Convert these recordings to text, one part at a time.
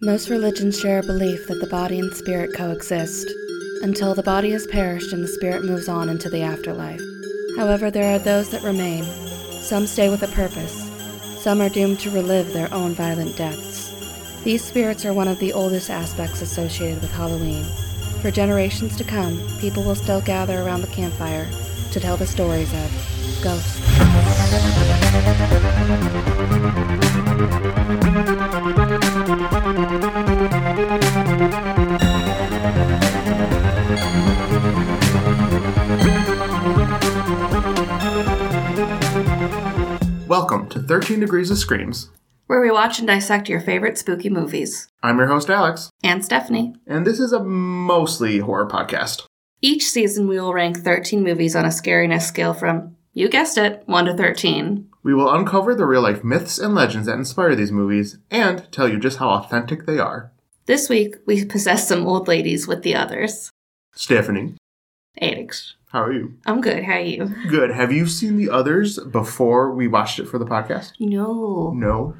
Most religions share a belief that the body and spirit coexist until the body has perished and the spirit moves on into the afterlife. However, there are those that remain. Some stay with a purpose. Some are doomed to relive their own violent deaths. These spirits are one of the oldest aspects associated with Halloween. For generations to come, people will still gather around the campfire to tell the stories of ghosts. To 13 Degrees of Screams. Where we watch and dissect your favorite spooky movies. I'm your host, Alex, And Stephanie. and this is a mostly horror podcast. Each season, we will rank 13 movies on a scariness scale from, you guessed it, 1 to 13. We will uncover the real life myths and legends that inspire these movies and tell you just how authentic they are. This week, we possess some old ladies with the others. Stephanie, Alex. How are you? I'm good. How are you? Good. Have you seen the others before we watched it for the podcast? No. No.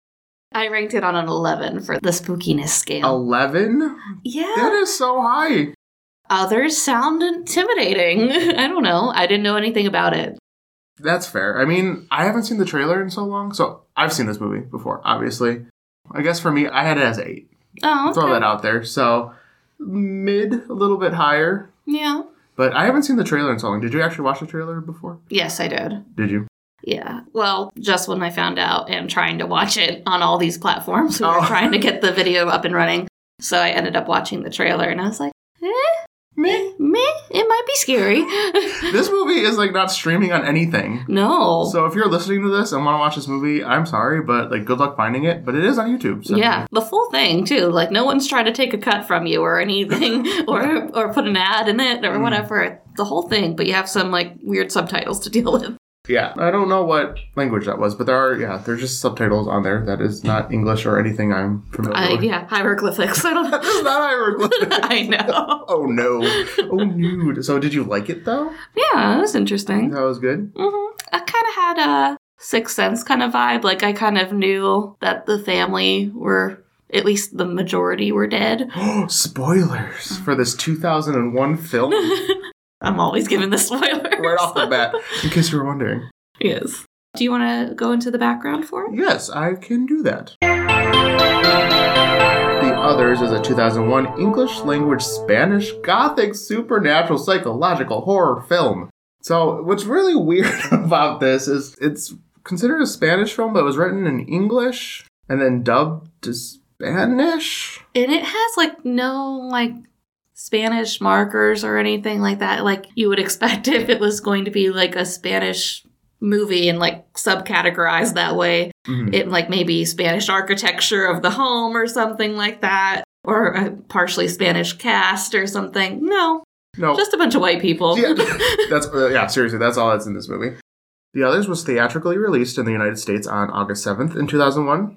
I ranked it on an 11 for the spookiness scale. 11? yeah. That is so high. Others sound intimidating. I don't know. I didn't know anything about it. That's fair. I mean, I haven't seen the trailer in so long, so I've seen this movie before, obviously. I guess for me, I had it as 8. Oh, Throw that out there. So, mid, a little bit higher. Yeah. But I haven't seen the trailer in so long. Did you actually watch the trailer before? Yes, I did. Did you? Yeah. Well, just when I found out and trying to watch it on all these platforms, we were Oh. trying to get the video up and running. So I ended up watching the trailer and I was like, eh, Me? meh, it might be scary. This movie is like not streaming on anything. no. So if you're listening to this and want to watch this movie, I'm sorry, but like good luck finding it. But it is on YouTube. So yeah, the full thing too. Like no one's trying to take a cut from you or anything, or or put an ad in it or Mm. whatever. The whole thing, but you have some like weird subtitles to deal with. Yeah. I don't know what language that was, but there are yeah, there's just subtitles on there that is not English or anything I'm familiar I, with. yeah, hieroglyphics. I don't. It's not hieroglyphic. I know. oh no. Oh nude. So did you like it though? Yeah, it was interesting. That was good. hmm I kind of had a Sixth Sense kind of vibe. Like I kind of knew that the family were, at least the majority, were dead. Spoilers for this 2001 film I'm always giving the spoilers. right off the bat, in case you were wondering. yes. Do you want to go into the background for it? Yes, I can do that. The Others is a 2001 English language Spanish Gothic supernatural psychological horror film. So, what's really weird about this is it's considered a Spanish film, but it was written in English and then dubbed to Spanish. And it has like no like Spanish markers or anything like that. Like you would expect if it was going to be like a Spanish movie and like subcategorized that way. Mhm. it like maybe Spanish architecture of the home or something like that, or a partially Spanish cast or something. No, No, just a bunch of white people. Yeah. that's uh, yeah, seriously, that's all that's in this movie. The Others was theatrically released in the United States on August 7th in 2001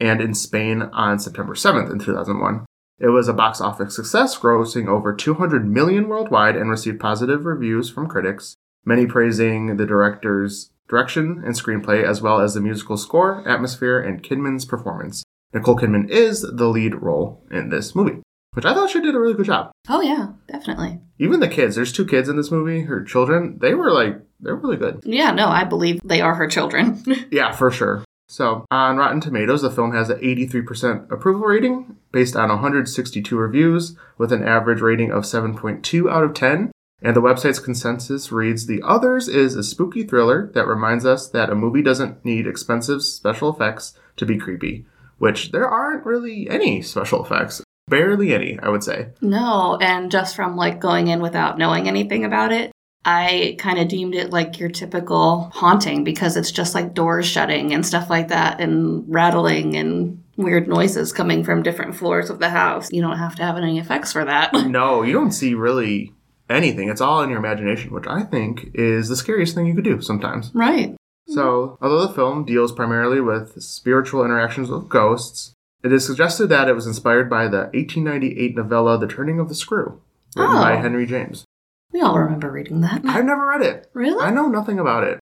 and in Spain on September 7th in 2001. It was a box office success, grossing over 200 million worldwide and received positive reviews from critics, many praising the director's direction and screenplay as well as the musical score, atmosphere, and Kidman's performance. Nicole Kidman is the lead role in this movie, which I thought she did a really good job oh yeah, definitely. even the kids there's two kids in this movie her children they were like they're really good Yeah, no, I believe they are her children. yeah for sure so on rotten tomatoes the film has an 83% approval rating based on 162 reviews with an average rating of 7.2 out of 10 and the website's consensus reads the others is a spooky thriller that reminds us that a movie doesn't need expensive special effects to be creepy which there aren't really any special effects barely any i would say no, and just from like going in without knowing anything about it. I kind of deemed it like your typical haunting because it's just like doors shutting and stuff like that and rattling and weird noises coming from different floors of the house. You don't have to have any effects for that. no, you don't see really anything. It's all in your imagination, which I think is the scariest thing you could do sometimes. right. So, although the film deals primarily with spiritual interactions with ghosts, it is suggested that it was inspired by the 1898 novella The Turning of the Screw, written Oh. by Henry James. We all remember reading that. I've never read it. Really? I know nothing about it.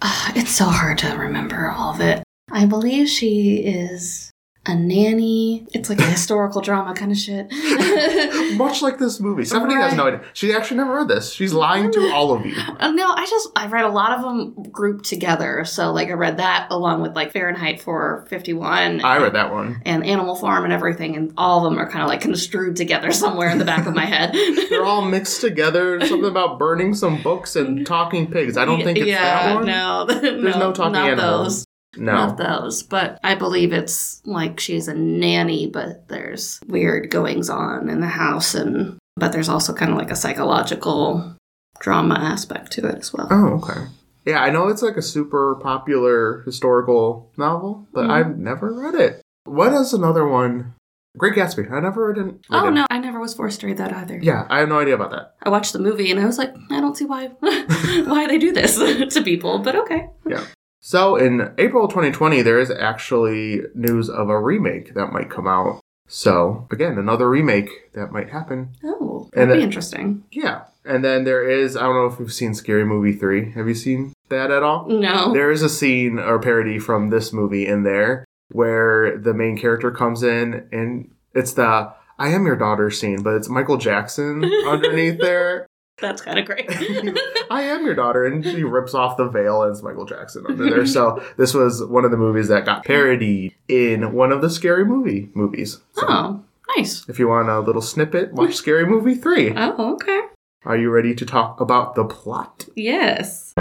Ah, it's so hard to remember all of it. I believe she is a nanny. It's like a historical drama kind of shit. Much like this movie. Stephanie has no idea. She actually never read this. She's lying to all of you. Uh, no, I just I read a lot of them grouped together. So like I read that along with like Fahrenheit 451 I read that one. and Animal Farm and everything, and all of them are kind of like construed together somewhere in the back of my head. They're all mixed together. Something about burning some books and talking pigs. I don't think it's yeah, that one. no, There's no talking not animals. Those. No. Not those, but I believe it's like she's a nanny, but there's weird goings on in the house, and but there's also kind of like a psychological drama aspect to it as well. Oh, okay. Yeah, I know it's like a super popular historical novel, but Mhm. I've never read it. What is another one? Great Gatsby. I never read it. Oh no, I never was forced to read that either. Yeah, I have no idea about that. I watched the movie and I was like, I don't see why why they do this to people, but okay. So in April 2020, there is actually news of a remake that might come out. So again, another remake that might happen. Oh, And that'd be it- interesting. Yeah. And then there is, I don't know if you've seen Scary Movie 3. Have you seen that at all? No. There is a scene or parody from this movie in there where the main character comes in and it's the I am your daughter scene, but it's Michael Jackson underneath there. That's kind of great. I am your daughter, and she rips off the veil and it's Michael Jackson under there. So this was one of the movies that got parodied in one of the scary movie movies. So oh, nice. if you want a little snippet, watch Scary Movie 3. Oh, okay. Are you ready to talk about the plot? Yes.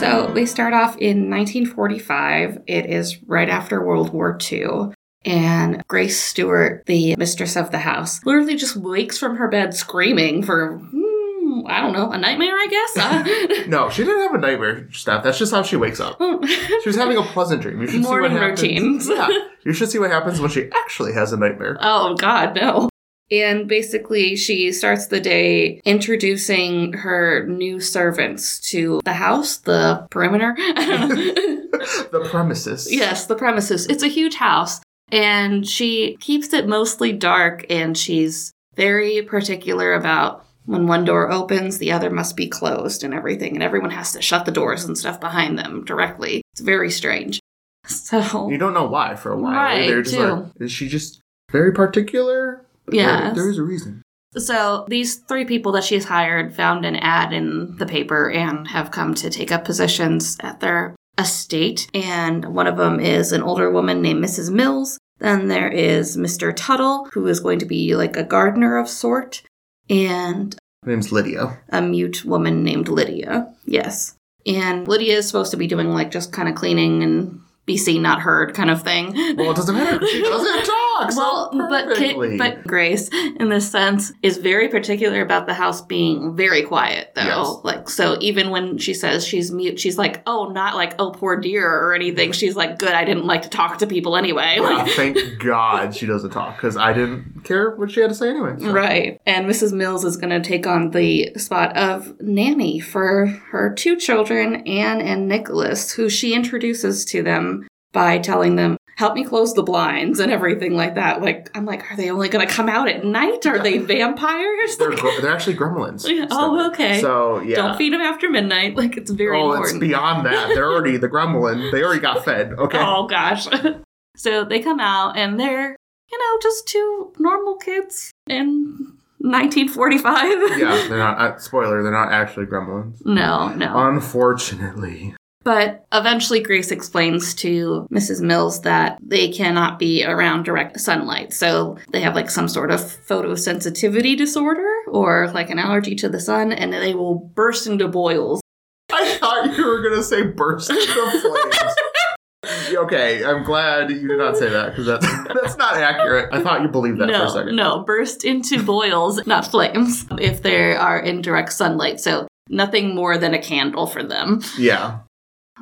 So we start off in 1945. It is right after World War II. And Grace Stewart, the mistress of the house, literally just wakes from her bed screaming for, hmm, I don't know, a nightmare, I guess? No, she didn't have a nightmare, Steph. That's just how she wakes up. Uh, She was having a pleasant dream. You should Morning see what happens. routines. Yeah, you should see what happens when she actually has a nightmare. oh, God, no. And basically, she starts the day introducing her new servants to the house, the perimeter. the premises. Yes, the premises. It's a huge house. And she keeps it mostly dark and she's very particular about when one door opens, the other must be closed and everything. And everyone has to shut the doors and stuff behind them directly. It's very strange. So, You don't know why for a while. Right, They're just too. like, is she just very particular? Yeah, there- there is a reason. so these three people that she's hired found an ad in the paper and have come to take up positions at their estate. And one of them is an older woman named Mrs. Mills. Then there is Mr. Tuttle, who is going to be like a gardener of sort, and Her name's Lydia. a mute woman named Lydia. Yes. And Lydia is supposed to be doing like just kind of cleaning and be seen, not heard kind of thing. Well, it doesn't matter. She doesn't talk. Well, so but but Grace, in this sense, is very particular about the house being very quiet, though. Yes. Like, so even when she says she's mute, she's like, "Oh, not like oh poor dear" or anything. She's like, "Good, I didn't like to talk to people anyway." Yeah, Like, thank God she doesn't talk because I didn't care what she had to say anyway. so. Right. And Mrs. Mills is going to take on the spot of nanny for her two children, Anne and Nicholas, who she introduces to them by telling them, help me close the blinds and everything like that. Like, I'm like, are they only going to come out at night? Are they vampires? They're, gr- they're actually gremlins. Yeah, oh, okay. So, yeah. Don't feed them after midnight. Like, it's very oh, it's important. beyond that. They're already the gremlin. They already got fed. Okay. Oh, gosh. so they come out and they're, you know, just two normal kids in 1945. Yeah, they're not. Uh, spoiler: they're not actually gremlins. No, no. Unfortunately. But eventually, Grace explains to Mrs. Mills that they cannot be around direct sunlight. So they have like some sort of photosensitivity disorder or like an allergy to the sun, and they will burst into boils. I thought you were gonna say burst into flames. okay, I'm glad you did not say that because that's that's not accurate. I thought you believed that for a No, second. no, burst into boils, not flames, if they are in direct sunlight. So nothing more than a candle for them. Yeah.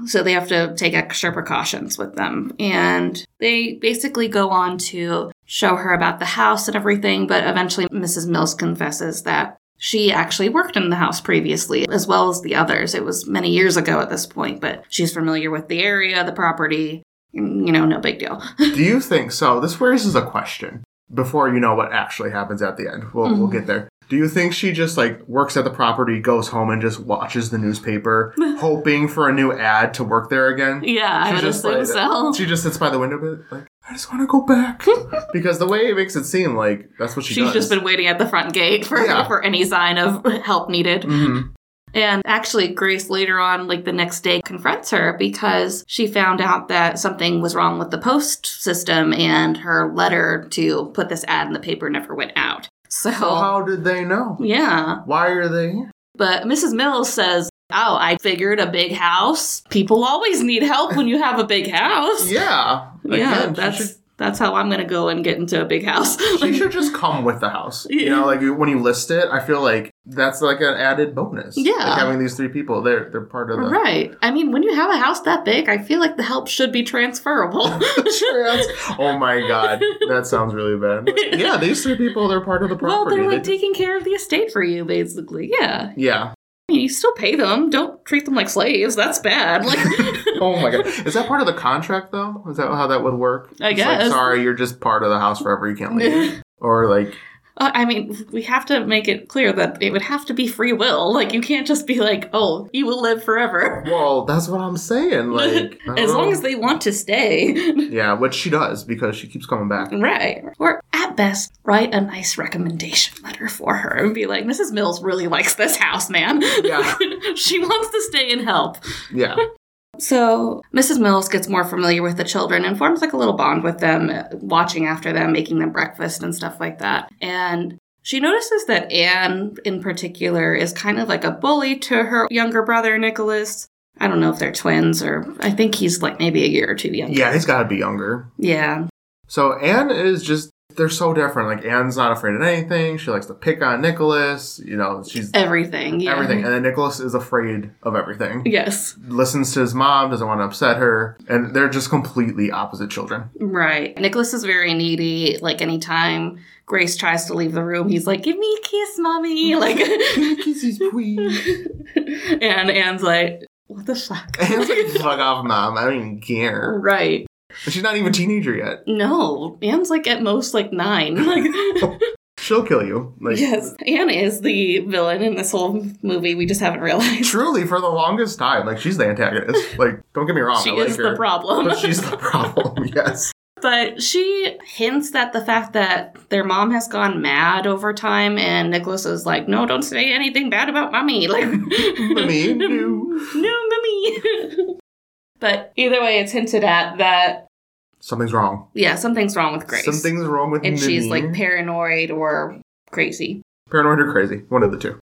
So they have to take extra precautions with them. And they basically go on to show her about the house and everything, but eventually Mrs. Mills confesses that she actually worked in the house previously, as well as the others. It was many years ago at this point, but she's familiar with the area, the property. You know, no big deal. Do you think so? This raises a question. Before you know what actually happens at the end, we'll we'll Mhm. get there. Do you think she just like works at the property, goes home, and just watches the newspaper, hoping for a new ad to work there again? Yeah, I She's would just like- so. She just sits by the window, but like, I just want to go back because the way it makes it seem like that's what she She's does. just been waiting at the front gate for Yeah. for any sign of help needed. Mhm. And actually, Grace later on, like the next day, confronts her because she found out that something was wrong with the post system and her letter to put this ad in the paper never went out. So, So how did they know? yeah. Why are they? here? But Mrs. Mills says, Oh, I figured a big house. People always need help when you have a big house. Yeah, yeah, Again, she that's that's how I'm gonna go and get into a big house. You should just come with the house. You know, like when you list it, I feel like that's like an added bonus. Yeah. like having these three people, they're they're part of the. Right. I mean, when you have a house that big, I feel like the help should be transferable. Trans- oh my god, that sounds really bad. But yeah, these three people, they're part of the property. well, they're like They- taking care of the estate for you, basically. Yeah. yeah. You still pay them. Don't treat them like slaves. That's bad. Like, Oh my god, is that part of the contract though? Is that how that would work? I It's guess. Like, sorry, you're just part of the house forever. You can't leave. or like, Uh, I mean, we have to make it clear that it would have to be free will. Like, you can't just be like, "Oh, you will live forever," well, that's what I'm saying. Like, as long know. as they want to stay. yeah, which she does because she keeps coming back. Right. Or at best, write a nice recommendation letter for her and be like, Mrs. Mills really likes this house, man. Yeah. she wants to stay and help. Yeah. So Mrs. Mills gets more familiar with the children and forms like a little bond with them, watching after them, making them breakfast and stuff like that. And she notices that Anne, in particular, is kind of like a bully to her younger brother, Nicholas. I don't know if they're twins or I think he's like maybe a year or two younger. Yeah, he's got to be younger. Yeah. So Anne is just they're so different. Like Anne's not afraid of anything. She likes to pick on Nicholas. You know, she's Everything. Yeah. everything. And then Nicholas is afraid of everything. Yes. Listens to his mom, doesn't want to upset her, and they're just completely opposite children. Right. Nicholas is very needy. Like anytime Grace tries to leave the room, he's like, "Give me a kiss, mommy!" Like, Kisses, please. and Anne's like, "What the fuck?" Anne's like, fuck off, mom. I don't even care. right. And she's not even a teenager yet. No, Anne's like at most like nine. Like, She'll kill you. Like yes, Anne is the villain in this whole movie. We just haven't realized truly for the longest time. Like she's the antagonist. Like don't get me wrong. she I like is her, the problem. But she's the problem. Yes. But she hints at the fact that their mom has gone mad over time, and Nicholas is like, "No, don't say anything bad about mommy." Like, Mommy, no. no, mommy. but either way, it's hinted at that Something's wrong. yeah, something's wrong with Grace, Something's wrong with Grace. and she's like paranoid or crazy. paranoid or crazy. One of the two.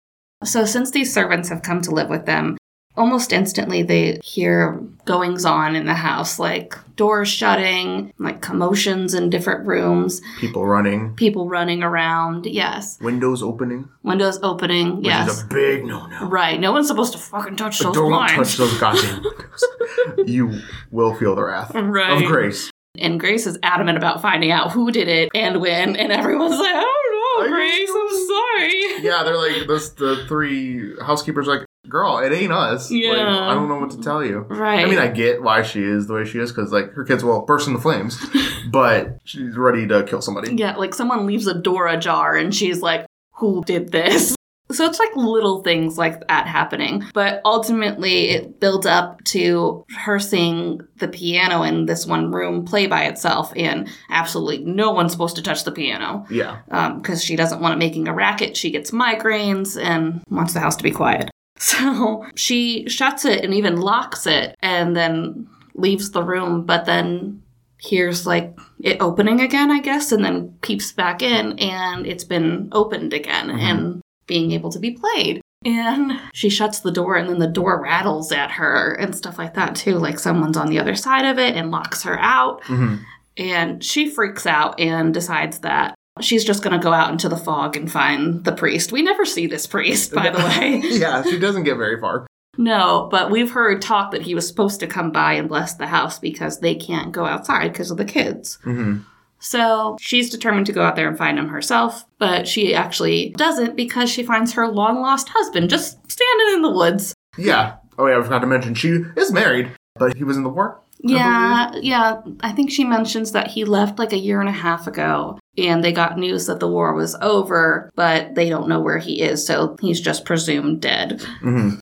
So since these servants have come to live with them, almost instantly they hear goings on in the house, like doors shutting, like commotions in different rooms, People running, people running around. Yes. windows opening, Windows opening. which yes. is a big no-no. right. No one's supposed to fucking touch But those don't blinds. touch those goddamn windows. you will feel the wrath Right. of Grace. And Grace is adamant about finding out who did it and when, and everyone's like, I don't know, Grace, I'm sorry. Yeah, they're like this. The three housekeepers are like, girl, it ain't us. Like, Yeah. I don't know what to tell you. Right. I mean, I get why she is the way she is because like her kids will burst into flames, but she's ready to kill somebody. Yeah, like someone leaves a door ajar and she's like, who did this? So it's like little things like that happening. But ultimately, it builds up to her seeing the piano in this one room play by itself, and absolutely no one's supposed to touch the piano Yeah, because she doesn't want it making a racket. She gets migraines and wants the house to be quiet. So she shuts it and even locks it and then leaves the room, but then hears like it opening again, I guess, and then peeps back in and it's been opened again Mhm. and being able to be played. And she shuts the door and then the door rattles at her and stuff like that too. Like someone's on the other side of it and locks her out. hmm And she freaks out and decides that she's just going to go out into the fog and find the priest. We never see this priest, by the way. yeah, she doesn't get very far. No, but we've heard talk that he was supposed to come by and bless the house because they can't go outside because of the kids. hmm So she's determined to go out there and find him herself, but she actually doesn't because she finds her long lost husband just standing in the woods. Yeah. Oh yeah, I forgot to mention she is married, but he was in the war. Yeah, yeah. I think she mentions that he left like a year and a half ago and they got news that the war was over, but they don't know where he is, so he's just presumed dead. hmm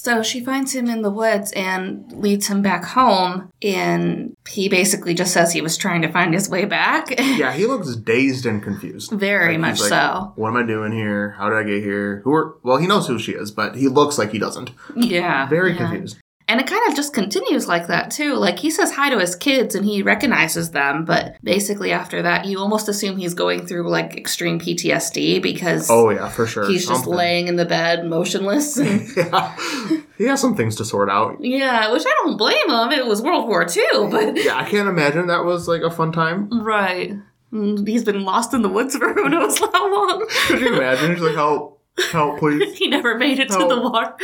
So she finds him in the woods and leads him back home, and he basically just says he was trying to find his way back. Yeah, he looks dazed and confused. Very Like, much he's like, so. What am I doing here? How did I get here? Who are? Well, he knows who she is, but he looks like he doesn't. Yeah. Very yeah. confused. And it kind of just continues like that too. Like he says hi to his kids and he recognizes them, but basically after that, you almost assume he's going through like extreme PTSD because Oh yeah, for sure. he's just laying in the bed motionless. And, yeah, he has some things to sort out. yeah, which I don't blame him. It was World War II, but Yeah, I can't imagine that was like a fun time. right. Mm, He's been lost in the woods for who knows how long. Could you imagine? He's like, help, help, please. he never made it to the war.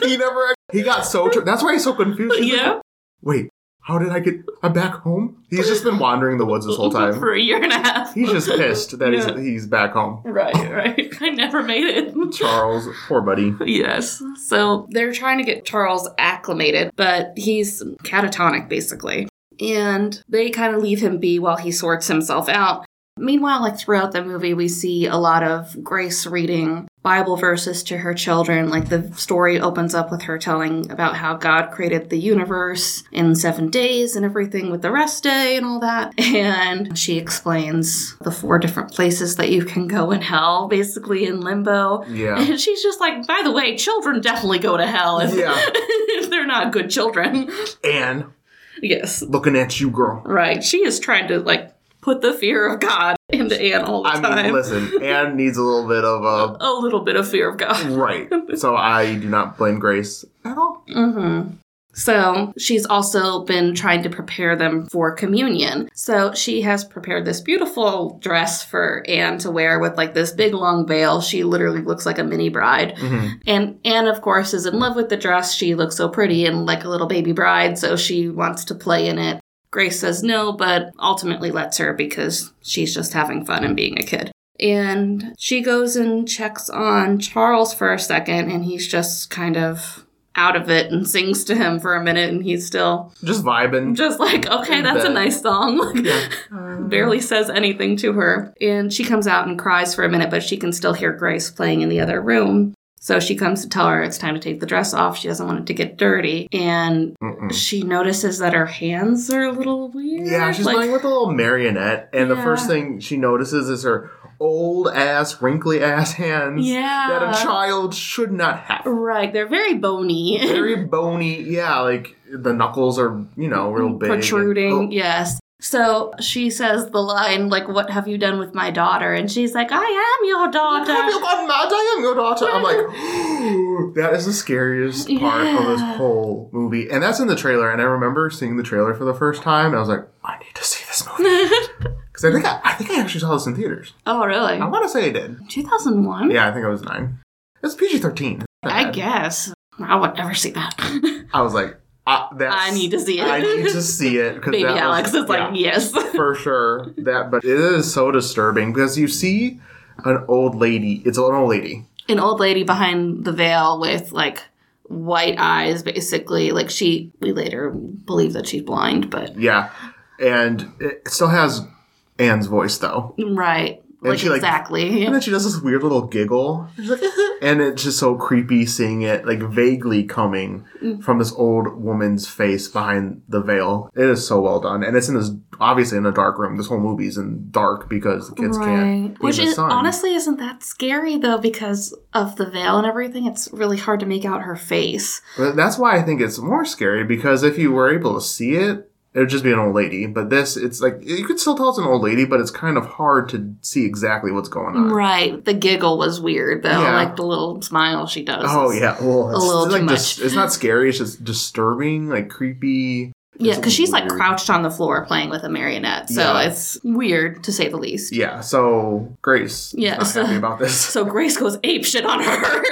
he never. He got so. Tr- that's why he's so confused. He's like, yeah, Wait, how did I get? I'm back home. He's just been wandering the woods this whole time. for a year and a half. He's just pissed that Yeah. he's he's back home. right, right. I never made it. Charles, poor buddy. Yes. So they're trying to get Charles acclimated, but he's catatonic basically. And they kind of leave him be while he sorts himself out. Meanwhile, like throughout the movie, we see a lot of Grace reading Bible verses to her children. Like the story opens up with her telling about how God created the universe in seven days and everything with the rest day and all that. And she explains the four different places that you can go in hell, basically in limbo. Yeah. And she's just like, by the way, children definitely go to hell if, Yeah. if they're not good children. And Yes. looking at you, girl. Right. She is trying to like put the fear of God into Anne all the I time. mean, listen, Anne needs a little bit of a a little bit of fear of God. right. So I do not blame Grace at all. Mm-hmm. So she's also been trying to prepare them for communion. So she has prepared this beautiful dress for Anne to wear with like this big long veil. She literally looks like a mini bride. Mhm. And Anne, of course, is in love with the dress. She looks so pretty and like a little baby bride, so she wants to play in it. Grace says no, but ultimately lets her because she's just having fun and being a kid. And she goes and checks on Charles for a second, and he's just kind of out of it and sings to him for a minute, and he's still Just vibing. just like, okay, that's a nice song. Yeah. Barely says anything to her. And she comes out and cries for a minute, but she can still hear Grace playing in the other room. So she comes to tell her it's time to take the dress off. She doesn't want it to get dirty. And Mm-mm. she notices that her hands are a little weird. Yeah, she's like, playing with a little marionette, and the first thing she notices is her old ass, wrinkly ass hands Yeah. that a child should not have. Right, they're very bony. Very bony, yeah, like the knuckles are, you know, real big. and- protruding. Oh, Yes. So she says the line, like, What have you done with my daughter? And she's like, I am your daughter. Have you gone mad? I am your daughter. I'm like, that is the scariest part of this whole movie. And that's in the trailer. And I remember seeing the trailer for the first time. And I was like, I need to see this movie. Because I think I, I think I actually saw this in theaters. oh, really? I want to say I did. 2001? Yeah, I think I was nine. It's PG 13. I guess. I would never see that. I was like, that's, I need to see it. I need to see it. Baby that was- Alex is like, yes. for sure that but it is so disturbing because you see an old lady it's an old lady An old lady behind the veil with like white eyes, basically. Like she, we later believe that she's blind, but yeah and it still has anne's voice though right. And Like she, like- exactly. and then she does this weird little giggle and it's just so creepy seeing it like vaguely coming Mm. from this old woman's face behind the veil it is so well done and it's in this obviously in a dark room this whole movie's in dark because the kids can't be Which is sun. honestly isn't that scary though because of the veil and everything. It's really hard to make out her face. But that's why I think it's more scary because if you were able to see it, it would just be an old lady. But this, it's like you could still tell it's an old lady, but it's kind of hard to see exactly what's going on. Right. The giggle was weird though. Yeah. Like the little smile she does. Oh yeah, well, it's, little it's too like much. dis- it's not scary. It's just disturbing, like creepy. Yeah, because she's like crouched on the floor playing with a marionette. So Yeah. it's weird to say the least. Yeah. So Grace, Yeah, so- happy about this. So Grace goes ape shit on her.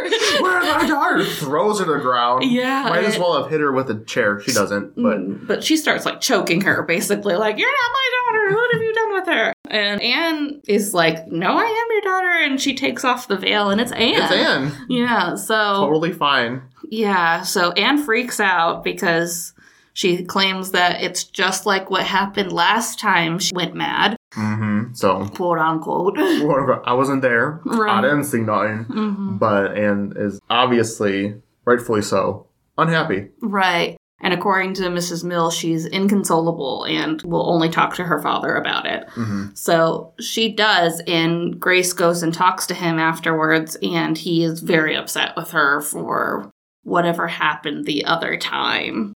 Where's my daughter? Throws her to the ground. Yeah, Might as well have hit her with a chair. She doesn't. But Mm, but she starts like choking her, basically, like, You're not my daughter. What have you done with her? And Anne is like, No, I am your daughter. And she takes off the veil, and it's Anne. it's Anne. Yeah, so Totally fine. yeah, so Anne freaks out because she claims that it's just like what happened last time she went mad. Mm-hmm. So quote unquote. I wasn't there. Right. I didn't see nothing. hmm But Anne is obviously rightfully so unhappy. Right. And according to Mrs. Mill, she's inconsolable and will only talk to her father about it. Mm-hmm. So she does, and Grace goes and talks to him afterwards, and he is very upset with her for whatever happened the other time.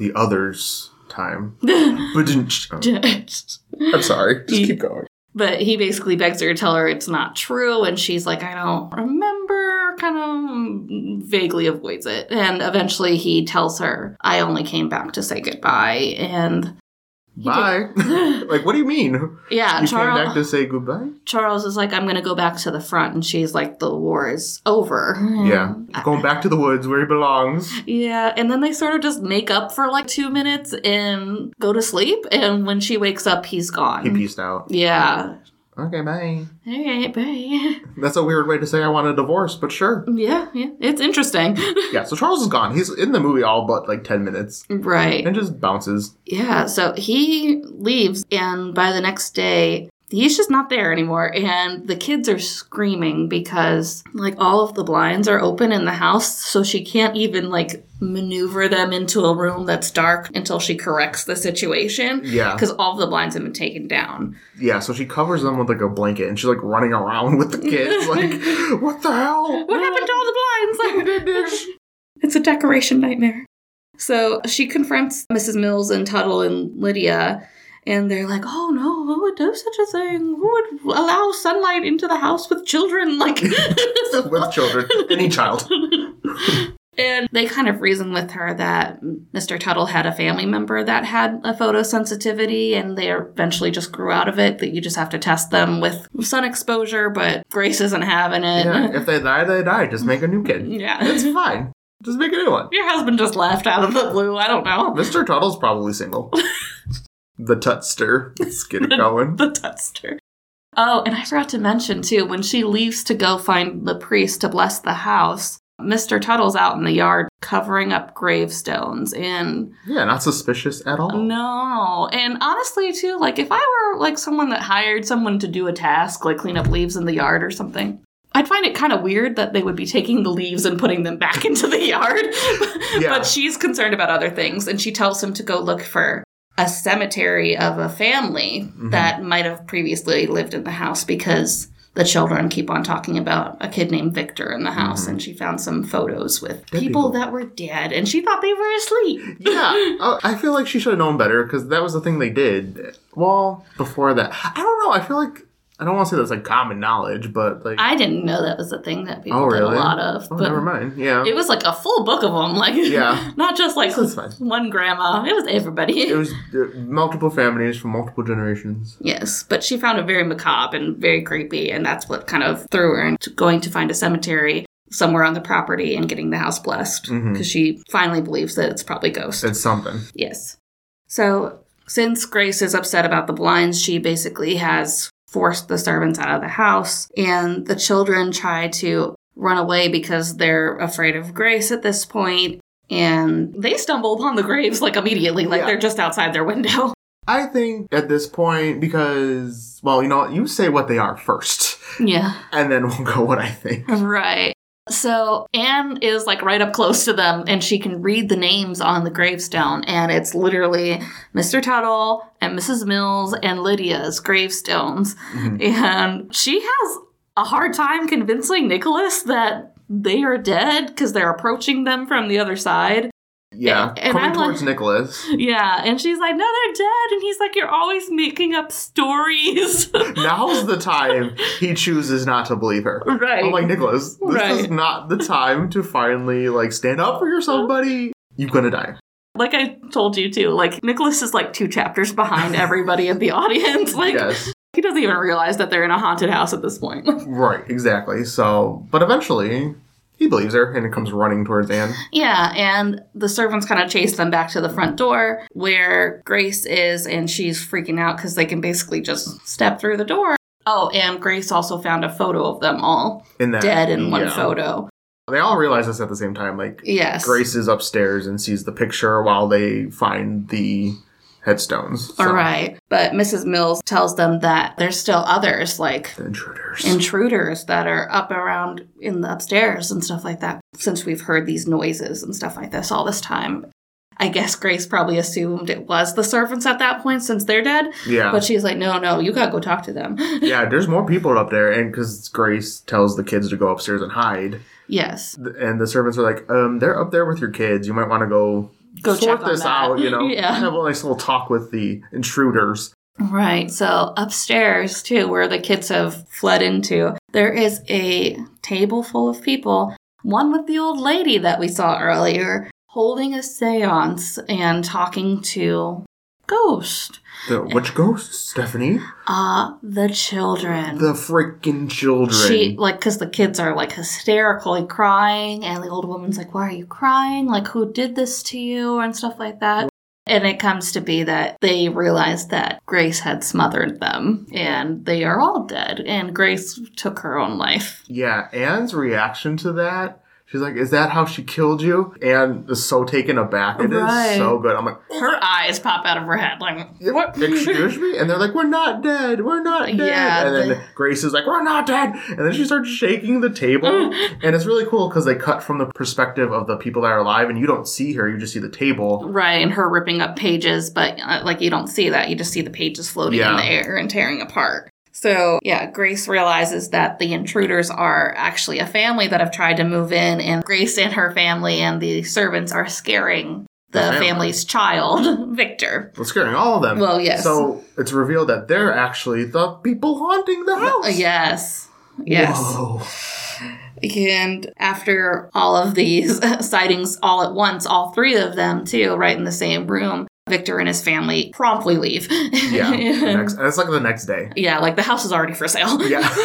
The others time. But didn't. oh, I'm sorry. Just keep going. But he basically begs her to tell her it's not true, and she's like, I don't remember, kind of vaguely avoids it. And eventually he tells her, I only came back to say goodbye. And Bye. like, what do you mean? yeah, you Charles, came back to say goodbye? Charles is like, I'm going to go back to the front. And she's like, the war is over. Yeah. Going back to the woods where he belongs. Yeah, and then they sort of just make up for like two minutes and go to sleep. And when she wakes up, he's gone. He peaced out. yeah. Okay, bye. All right, bye. That's a weird way to say I want a divorce, but sure. Yeah, yeah, it's interesting. Yeah, so Charles is gone. He's in the movie all but like 10 minutes right. and just bounces. Yeah, so he leaves, and by the next day, he's just not there anymore. And the kids are screaming because, like, all of the blinds are open in the house, so she can't even, like, maneuver them into a room that's dark until she corrects the situation. Yeah. Because all of the blinds have been taken down. Yeah, so she covers them with like a blanket and she's like running around with the kids. like, what the hell? What happened to all the blinds? it's a decoration nightmare. So she confronts Mrs. Mills and Tuttle and Lydia, and they're like, "Oh no, who would do such a thing? Who would allow sunlight into the house with children?" Like, with children. Any child. and they kind of reason with her that Mr. Tuttle had a family member that had a photosensitivity, and they eventually just grew out of it. That you just have to test them with sun exposure, but Grace isn't having it. Yeah, if they die, they die. Just make a new kid. Yeah. It's fine. Just make a new one. Your husband just left out of the blue. I don't know. Mr. Tuttle's probably single. The Tutster. Let's get it going. the tester. Oh, and I forgot to mention too, when she leaves to go find the priest to bless the house, Mr. Tuttle's out in the yard covering up gravestones and Yeah, not suspicious at all. no. And honestly too, like if I were like someone that hired someone to do a task, like clean up leaves in the yard or something, I'd find it kind of weird that they would be taking the leaves and putting them back into the yard. Yeah. But she's concerned about other things and she tells him to go look for a cemetery of a family Mm-hmm. that might have previously lived in the house because the children keep on talking about a kid named Victor in the house and she found some photos with people, people. that were dead and she thought they were asleep. Yeah, uh, I feel like she should have known better because that was the thing they did. Well, before that, I don't know. I feel like I don't want to say that's like common knowledge, but like, I didn't know that was a thing that people oh did a lot of. Oh, but never mind. Yeah, It was like a full book of them, like Yeah. not just like one grandma. It was everybody. it was uh, multiple families from multiple generations. Yes, but she found it very macabre and very creepy, and that's what kind of threw her into going to find a cemetery somewhere on the property and getting the house blessed because she finally believes that it's probably ghosts. It's something. yes. So since Grace is upset about the blinds, she basically has forced the servants out of the house, and the children try to run away because they're afraid of Grace at this point. And they stumble upon the graves like immediately, like Yeah. they're just outside their window. I think at this point because well, you know, you say what they are first, yeah. and then we'll go what I think. Right. So Anne is like right up close to them and she can read the names on the gravestone. And it's literally Mr. Tuttle and Mrs. Mills and Lydia's gravestones. Mhm. And she has a hard time convincing Nicholas that they are dead because they're approaching them from the other side. Yeah, And coming I'm like- towards Nicholas. Yeah. And she's like, no, they're dead. And he's like, you're always making up stories. Now's the time he chooses not to believe her. right. I'm like Nicholas, this is not the time to finally like stand up for yourself, buddy. You're gonna die. like I told you too, like Nicholas is like two chapters behind everybody in the audience. Like yes, he doesn't even realize that they're in a haunted house at this point. right, exactly. So, but eventually he believes her and it comes running towards Anne. yeah, and the servants kind of chase them back to the front door where Grace is, and she's freaking out because they can basically just step through the door. Oh, and Grace also found a photo of them all In that dead in one yeah. photo. They all realize this at the same time. Like Yes. Grace is upstairs and sees the picture while they find the headstones. All so- right. But Mrs. Mills tells them that there's still others, like The intruders. intruders that are up around in the upstairs and stuff like that, since we've heard these noises and stuff like this all this time. I guess Grace probably assumed it was the servants at that point since they're dead. yeah. But she's like, no, no, you gotta go talk to them. yeah, there's more people up there, and because Grace tells the kids to go upstairs and hide, yes. and the servants are like, um, they're up there with your kids. You might want to go Go sort check this that." out. You know, Yeah. have a nice little talk with the intruders. Right. So upstairs, too, where the kids have fled into, there is a table full of people. One with the old lady that we saw earlier, holding a seance and talking to Ghost. The which ghost, Stephanie? Uh, the children. The freaking children. she like because the kids are like hysterically crying and the old woman's like why are you crying like who did this to you and stuff like that and it comes to be that they realize that grace had smothered them and they are all dead and grace took her own life yeah, Anne's reaction to that. She's like, "Is that how she killed you?" And is so taken aback. It is Right. so good. I'm like, her eyes pop out of her head like what Excuse me? And they're like, We're not dead. We're not dead. Yeah, and then the- Grace is like, We're not dead. And then she starts shaking the table. and it's really cool because they cut from the perspective of the people that are alive and you don't see her, you just see the table. Right, and her ripping up pages, but uh, like you don't see that. You just see the pages floating Yeah. in the air and tearing apart. So, yeah, Grace realizes that the intruders are actually a family that have tried to move in, and Grace and her family and the servants are scaring the, family. family's child, Victor. It's scaring all of them. Well, yes. So it's revealed that they're actually the people haunting the house. Uh, yes. Yes. Whoa. And after all of these sightings all at once, all three of them too, right in the same room, Victor and his family promptly leave. Yeah. next, and it's like the next day. Yeah, like the house is already for sale. Yeah.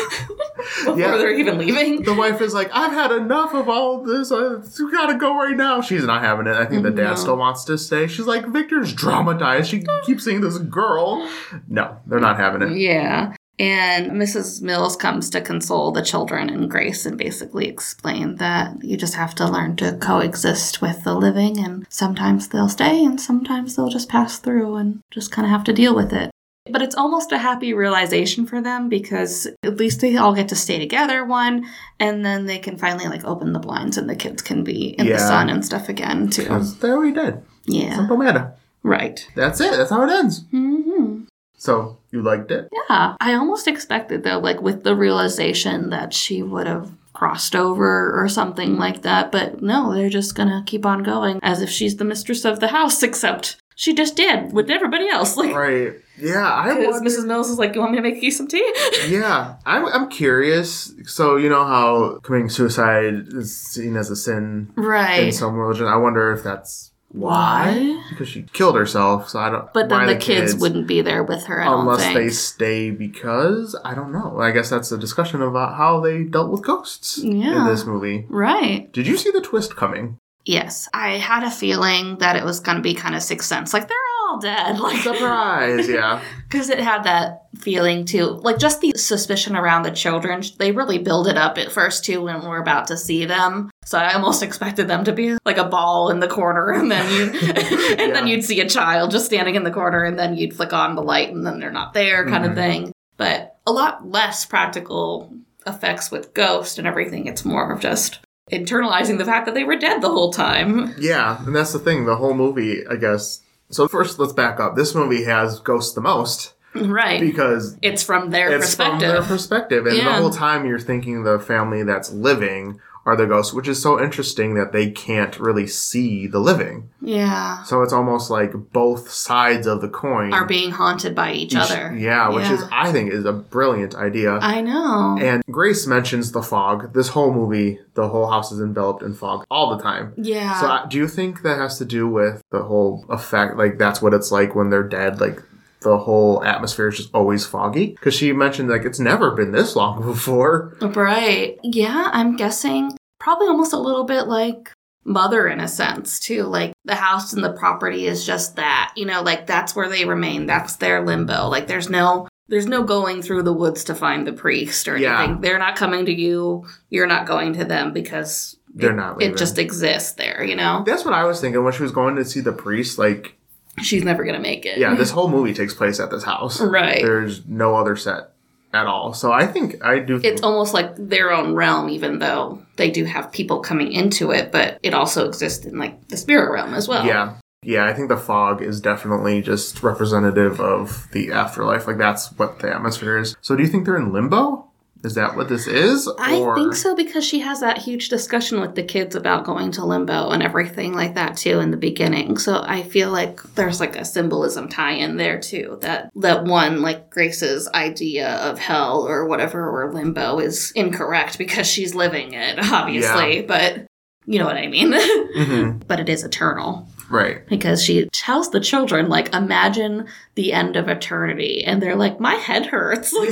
Before Yeah. they're even leaving. The wife is like, I've had enough of all this. Uh, I we gotta go right now. She's not having it. I think the dad No. still wants to stay. She's like, Victor's dramatized. She keeps seeing this girl. No, they're not having it. Yeah. And Mrs. Mills comes to console the children and Grace and basically explain that you just have to learn to coexist with the living, and sometimes they'll stay and sometimes they'll just pass through and just kind of have to deal with it. But it's almost a happy realization for them because at least they all get to stay together, one, and then they can finally like open the blinds and the kids can be in the sun and stuff again, too. Because they're already dead. Yeah. Simple matter. Right. That's it. That's how it ends. hmm So you liked it? Yeah. I almost expected, though, like with the realization that she would have crossed over or something like that. But no, they're just going to keep on going as if she's the mistress of the house, except she just did with everybody else. Like, Right. Yeah, I because wonder- Mrs. Mills is like, You want me to make you some tea? Yeah, I'm, I'm curious. So you know how committing suicide is seen as a sin right? in some religion. I wonder if that's why because she killed herself. So I don't. But then why the kids, wouldn't be there with her, I don't unless think. they stay because I don't know. I guess that's a discussion about how they dealt with ghosts in this movie. Right. Did you see the twist coming? Yes. I had a feeling that it was going to be kind of Sixth Sense. Like, they're all dead. Like, Surprise! yeah, Because it had that feeling too. Like just the suspicion around the children, they really build it up at first too when we're about to see them. So I almost expected them to be like a ball in the corner and then you, and then you'd see a child just standing in the corner and then you'd flick on the light and then they're not there kind Mhm. of thing. But a lot less practical effects with Ghost and everything. It's more of just internalizing the fact that they were dead the whole time. yeah, and that's the thing. The whole movie, I guess. So first, let's back up. This movie has ghosts the most Right. because it's from their it's from perspective. their perspective, and the whole time you're thinking the family that's living are the ghosts, which is so interesting that they can't really see the living. yeah. So it's almost like both sides of the coin Are being haunted by each, each- other. Yeah, which is I think is a brilliant idea. I know. and Grace mentions the fog. This whole movie, the whole house is enveloped in fog all the time. yeah. So, do you think that has to do with the whole effect? Like, that's what it's like when they're dead? Like, the whole atmosphere is just always foggy? Because she mentioned, like, it's never been this long before. right. Yeah, I'm guessing probably almost a little bit like Mother in a sense, too. Like the house and the property is just that. You know, like that's where they remain. That's their limbo. Like there's no. There's no going through the woods to find the priest or Yeah. anything. They're not coming to you. You're not going to them because They're it, not It just exists there, you know? That's what I was thinking when she was going to see the priest. Like, she's never gonna make it. Yeah, this whole movie takes place at this house. right. There's no other set at all. So I think I do. Think, it's almost like their own realm, even though they do have people coming into it, but it also exists in like the spirit realm as well. yeah, yeah. I think the fog is definitely just representative of the afterlife. Like that's what the atmosphere is. So do you think they're in limbo? Is that what this is? I think so because she has that huge discussion with the kids about going to limbo and everything like that too in the beginning. So I feel like there's like a symbolism tie in there too. That that one like Grace's idea of hell or whatever or limbo is incorrect because she's living it, obviously. But you know what I mean. Mhm. but it is eternal Right. because she tells the children like imagine the end of eternity and they're like my head hurts.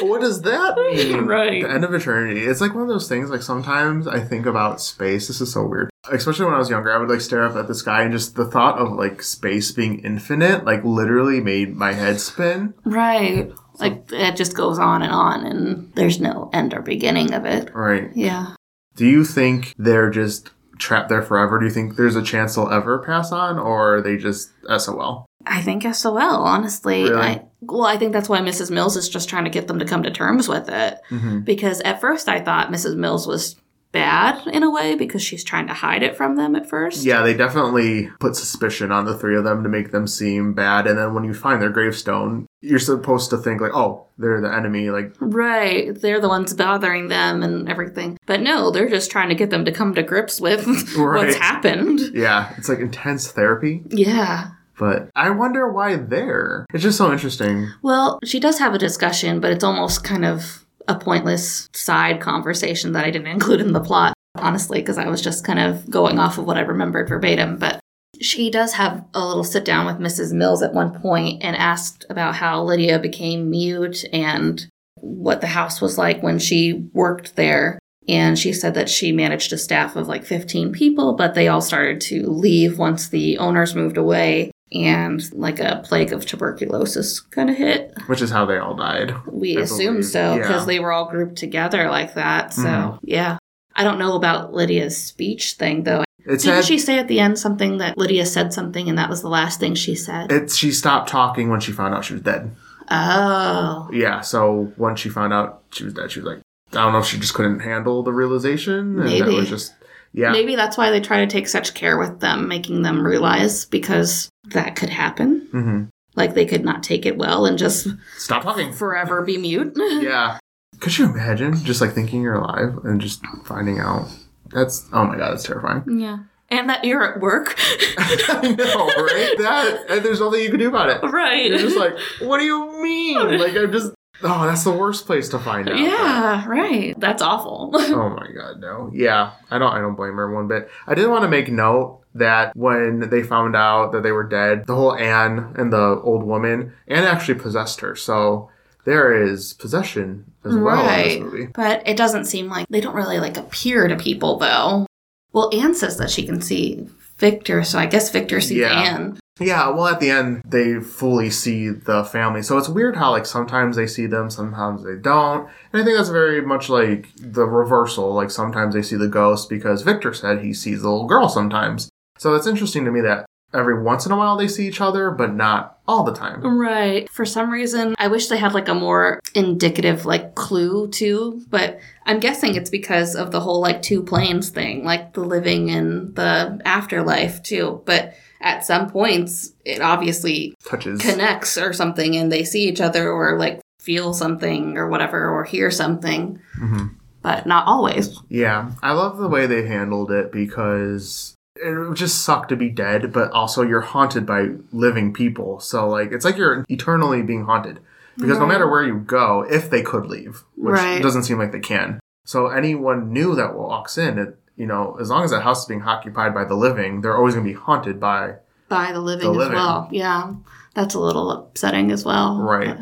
What does that mean? Right. The end of eternity. It's like one of those things, like sometimes I think about space. This is so weird. Especially when I was younger, I would like stare up at the sky and just the thought of like space being infinite, like literally made my head spin. Right. Like it just goes on and on, and there's no end or beginning of it. Right. Yeah. Do you think they're just trapped there forever? Do you think there's a chance they'll ever pass on, or are they just SOL? I think SOL, honestly. Really? I, well, I think that's why Mrs. Mills is just trying to get them to come to terms with it. Mm-hmm. Because at first I thought Mrs. Mills was bad in a way because she's trying to hide it from them at first. Yeah, they definitely put suspicion on the three of them to make them seem bad. And then when you find their gravestone, you're supposed to think like, oh, they're the enemy. Like, Right. They're the ones bothering them and everything. But no, they're just trying to get them to come to grips with Right. what's happened. yeah, it's like intense therapy. Yeah. But I wonder why they're. It's just so interesting. Well, she does have a discussion, but it's almost kind of a pointless side conversation that I didn't include in the plot, honestly, because I was just kind of going off of what I remembered verbatim. But she does have a little sit down with Mrs. Mills at one point and asked about how Lydia became mute and what the house was like when she worked there. And she said that she managed a staff of like 15 people, but they all started to leave once the owners moved away and like a plague of tuberculosis kind of hit. Which is how they all died. We I assume believe. so because Yeah. they were all grouped together like that. So, Mhm. yeah. I don't know about Lydia's speech thing though. It Didn't said she say at the end something that Lydia said something and that was the last thing she said? it, she stopped talking when she found out she was dead. oh. Yeah, so once she found out she was dead, she was like, I don't know if she just couldn't handle the realization. And that Maybe. was just, yeah. Maybe that's why they try to take such care with them, making them realize because that could happen. hmm Like they could not take it well and just Stop talking. forever be mute. Yeah. Could you imagine just like thinking you're alive and just finding out? That's, oh my God, that's terrifying. yeah. And that you're at work. I know, right? That, and there's nothing you can do about it. right. You're just like, what do you mean? Like, I'm just, oh, that's the worst place to find out. Yeah, right. That's awful. oh my god, no. Yeah, I don't I don't blame her one bit. I did want to make note that when they found out that they were dead, the whole Anne and the old woman, Anne actually possessed her. So there is possession as well in this movie. But it doesn't seem like they don't really like appear to people though. Well, Anne says that she can see Victor, so I guess Victor sees Yeah. Anne. Yeah, well at the end they fully see the family. So it's weird how like sometimes they see them, sometimes they don't. And I think that's very much like the reversal. Like sometimes they see the ghost because Victor said he sees the little girl sometimes. So it's interesting to me that every once in a while they see each other, but not all the time. Right. For some reason, I wish they had like a more indicative like clue too, but I'm guessing it's because of the whole like two planes thing, like the living and the afterlife too. But at some points, it obviously Touches. connects or something and they see each other or like feel something or whatever or hear something, hmm but not always. Yeah, I love the way they handled it because it would just suck to be dead, but also you're haunted by living people. So like it's like you're eternally being haunted because no matter where you go, if they could leave, which Right. doesn't seem like they can. So anyone new that walks in, it, you know, as long as that house is being occupied by the living, they're always going to be haunted by By the living The as living. well. Yeah. That's a little upsetting as well. Right.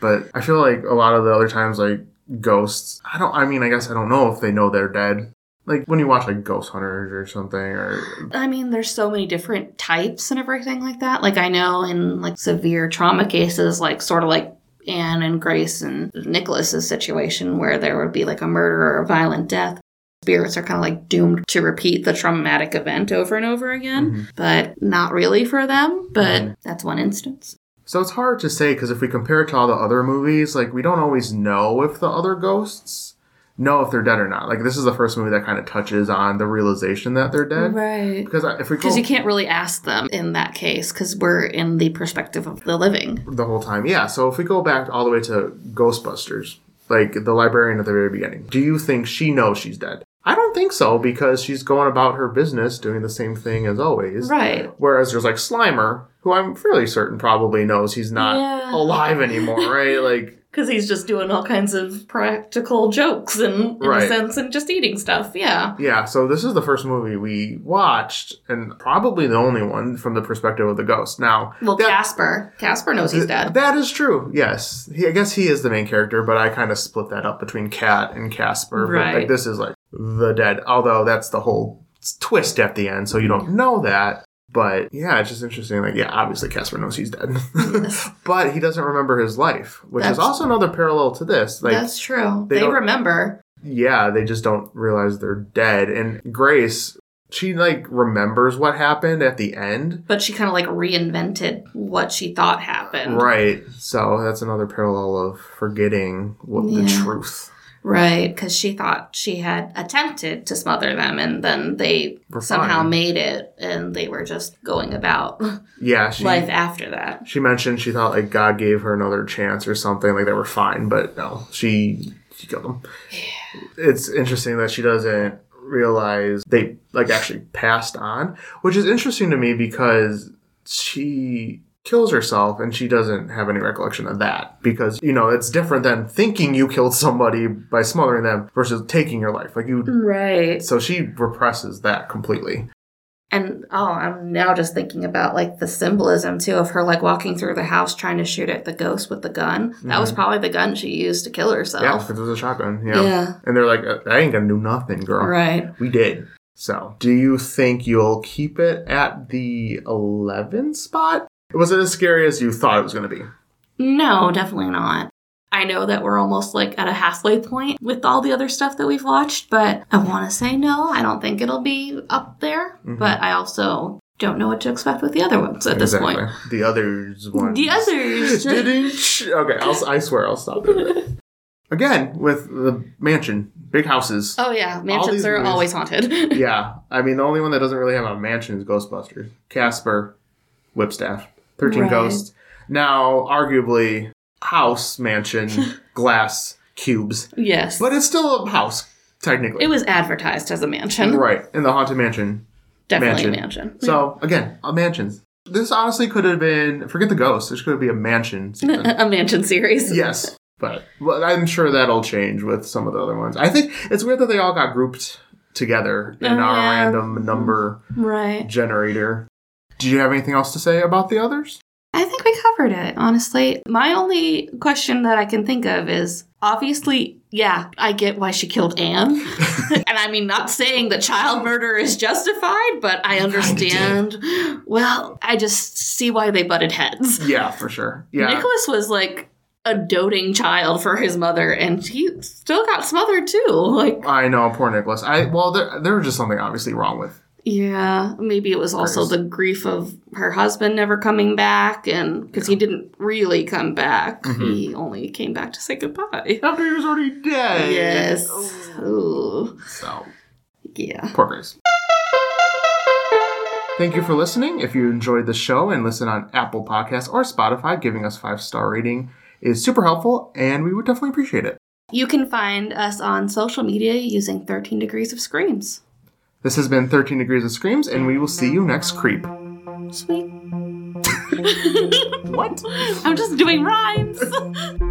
But I feel like a lot of the other times, like ghosts, I don't. I mean, I guess I don't know if they know they're dead. Like when you watch like Ghost Hunters or something, or I mean, there's so many different types and everything like that. Like I know in like severe trauma cases, like sort of like Anne and Grace and Nicholas's situation, where there would be like a murder or a violent death. spirits are kind of like doomed to repeat the traumatic event over and over again, Mhm. but not really for them. But Mhm. that's one instance. So it's hard to say because if we compare it to all the other movies, like we don't always know if the other ghosts know if they're dead or not. Like this is the first movie that kind of touches on the realization that they're dead. Right. Because if we Because you can't really ask them in that case because we're in the perspective of the living. the whole time, yeah. So if we go back all the way to Ghostbusters, like the librarian at the very beginning, do you think she knows she's dead? I don't think so because she's going about her business doing the same thing as always. Right. Whereas there's like Slimer, who I'm fairly certain probably knows he's not Yeah. alive anymore, right? Like Because he's just doing all kinds of practical jokes and Right. innocence and just eating stuff. Yeah. Yeah, so this is the first movie we watched, and probably the only one from the perspective of the ghost. Now, Well, that- Casper. Casper knows he's dead. That is true. Yes, he, I guess he is the main character, but I kind of split that up between Cat and Casper. But Right. like this is like the dead, although that's the whole twist at the end, so you don't know that. But yeah, it's just interesting. Like, yeah, obviously Casper knows he's dead, Yes. but he doesn't remember his life, which is That's- also another parallel to this. Like, That's true. they They, remember. yeah, they just don't realize they're dead. And Grace, she like remembers what happened at the end. But she kind of like reinvented what she thought happened. Right. So that's another parallel of forgetting what the truth. Right. Because she thought she had attempted to smother them and then they Were somehow fine. made it and they were just going about Yeah, she life after that. she mentioned she thought like God gave her another chance or something, like they were fine, but no, she she killed them. It's interesting that she doesn't realize they like actually passed on, which is interesting to me because she kills herself and she doesn't have any recollection of that because you know it's different than thinking you killed somebody by smothering them versus taking your life like you Right. so she represses that completely And oh, I'm now just thinking about like the symbolism too of her like walking through the house trying to shoot at the ghost with the gun. That was Mhm. probably the gun she used to kill herself. yeah because it was a shotgun yeah. Yeah. and they're like i ain't gonna do nothing girl Right. We did. So, do you think you'll keep it at the 11 spot? Was it as scary as you thought it was going to be? No, definitely not. I know that we're almost like at a halfway point with all the other stuff that we've watched, but I want to say no. I don't think it'll be up there, Mhm. but I also don't know what to expect with the other ones at this point. The others ones. The others. Didn't. Okay, I'll, I swear I'll stop it. Again, with the mansion, big houses. Oh yeah, mansions are movies- always haunted. Yeah, I mean, the only one that doesn't really have a mansion is Ghostbusters. Casper, Whipstaff, 13 Right. Ghosts. Now, arguably, house, mansion, glass, cubes. yes, But it's still a house, technically. it was advertised as a mansion. Right, in the Haunted Mansion. Definitely Mansion. a mansion. So, again, a mansions. This honestly could have been, forget the ghosts, this could be a mansion a mansion series. yes, but well, I'm sure that'll change with some of the other ones. I think it's weird that they all got grouped together in Oh, our random number Right. generator. Do you have anything else to say about the others? I think we covered it, honestly. My only question that I can think of is obviously, yeah, I get why she killed Anne. and I mean, not saying that child murder is justified, but I understand. Well, I just see why they butted heads. Yeah, for sure. Yeah. Nicholas was like a doting child for his mother, and he still got smothered too. Like, I know, poor Nicholas. I well, there there was just something obviously wrong with. Yeah, maybe it was also the grief of her husband never coming back, and because he didn't really come back, Mhm. he only came back to say goodbye. After he was already dead. Yes. Oh. Ooh. So Yeah. poor Grace. Thank you for listening. If you enjoyed the show and listen on Apple Podcasts or Spotify, giving us five star rating is super helpful, and we would definitely appreciate it. You can find us on social media using 13 Degrees of Screams. This has been 13 Degrees of Screams, and we will see you next creep. Sweet. What? I'm just doing rhymes.